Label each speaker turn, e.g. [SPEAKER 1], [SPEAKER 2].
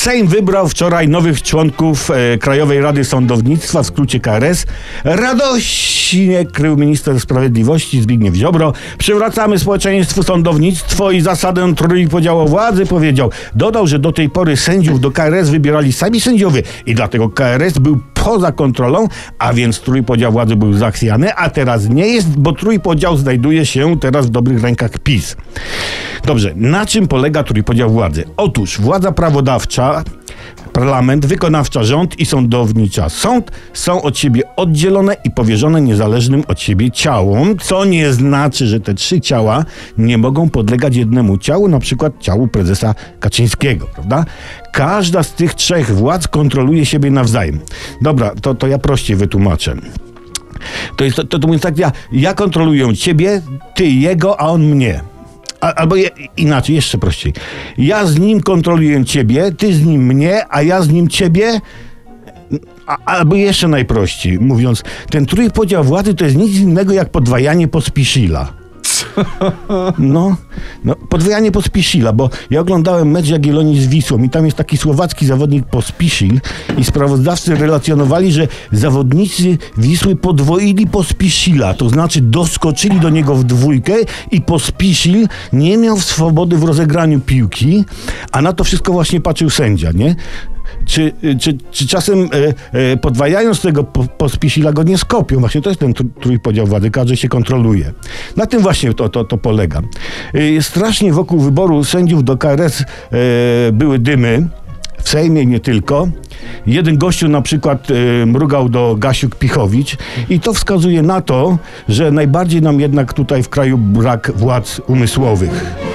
[SPEAKER 1] Sejm wybrał wczoraj nowych członków e, Krajowej Rady Sądownictwa, w skrócie KRS. Radośnie krył minister sprawiedliwości Zbigniew Ziobro. Przywracamy społeczeństwu sądownictwo i zasadę trójpodziału władzy, powiedział. Dodał, że do tej pory sędziów do KRS wybierali sami sędziowie i dlatego KRS był poza kontrolą, a więc trójpodział władzy był zachwiany, a teraz nie jest, bo trójpodział znajduje się teraz w dobrych rękach PiS. Dobrze, na czym polega trójpodział władzy? Otóż władza prawodawcza, parlament, wykonawcza, rząd i sądownicza. Sąd są od siebie oddzielone i powierzone niezależnym od siebie ciałom, co nie znaczy, że te trzy ciała nie mogą podlegać jednemu ciału, na przykład ciału prezesa Kaczyńskiego, prawda? Każda z tych trzech władz kontroluje siebie nawzajem. Dobra, to, to ja prościej wytłumaczę. To jest to, to, mówiąc tak, ja, ja kontroluję ciebie, ty jego, a on mnie. Albo je, inaczej, jeszcze prościej. Ja z nim kontroluję ciebie, ty z nim mnie, a ja z nim ciebie. A, albo jeszcze najprościej, mówiąc, ten trójpodział władzy to jest nic innego jak podwajanie pospiszila. No, no, podwajanie Pospiszila, bo ja oglądałem mecz Jagiellonii z Wisłą i tam jest taki słowacki zawodnik Pospiszil i sprawozdawcy relacjonowali, że zawodnicy Wisły podwoili Pospiszila, to znaczy doskoczyli do niego w dwójkę i Pospiszil nie miał swobody w rozegraniu piłki, a na to wszystko właśnie patrzył sędzia, nie? Czy, czy, czy czasem e, e, podwajając tego po, pospisila go nie skopią? Właśnie to jest ten tr- trójpodział władzy, każdy się kontroluje. Na tym właśnie to, to, to polega. Strasznie wokół wyboru sędziów do KRS były dymy. W Sejmie nie tylko. Jeden gościu na przykład e, mrugał do Gasiuk-Pichowicz i to wskazuje na to, że najbardziej nam jednak tutaj w kraju brak władz umysłowych.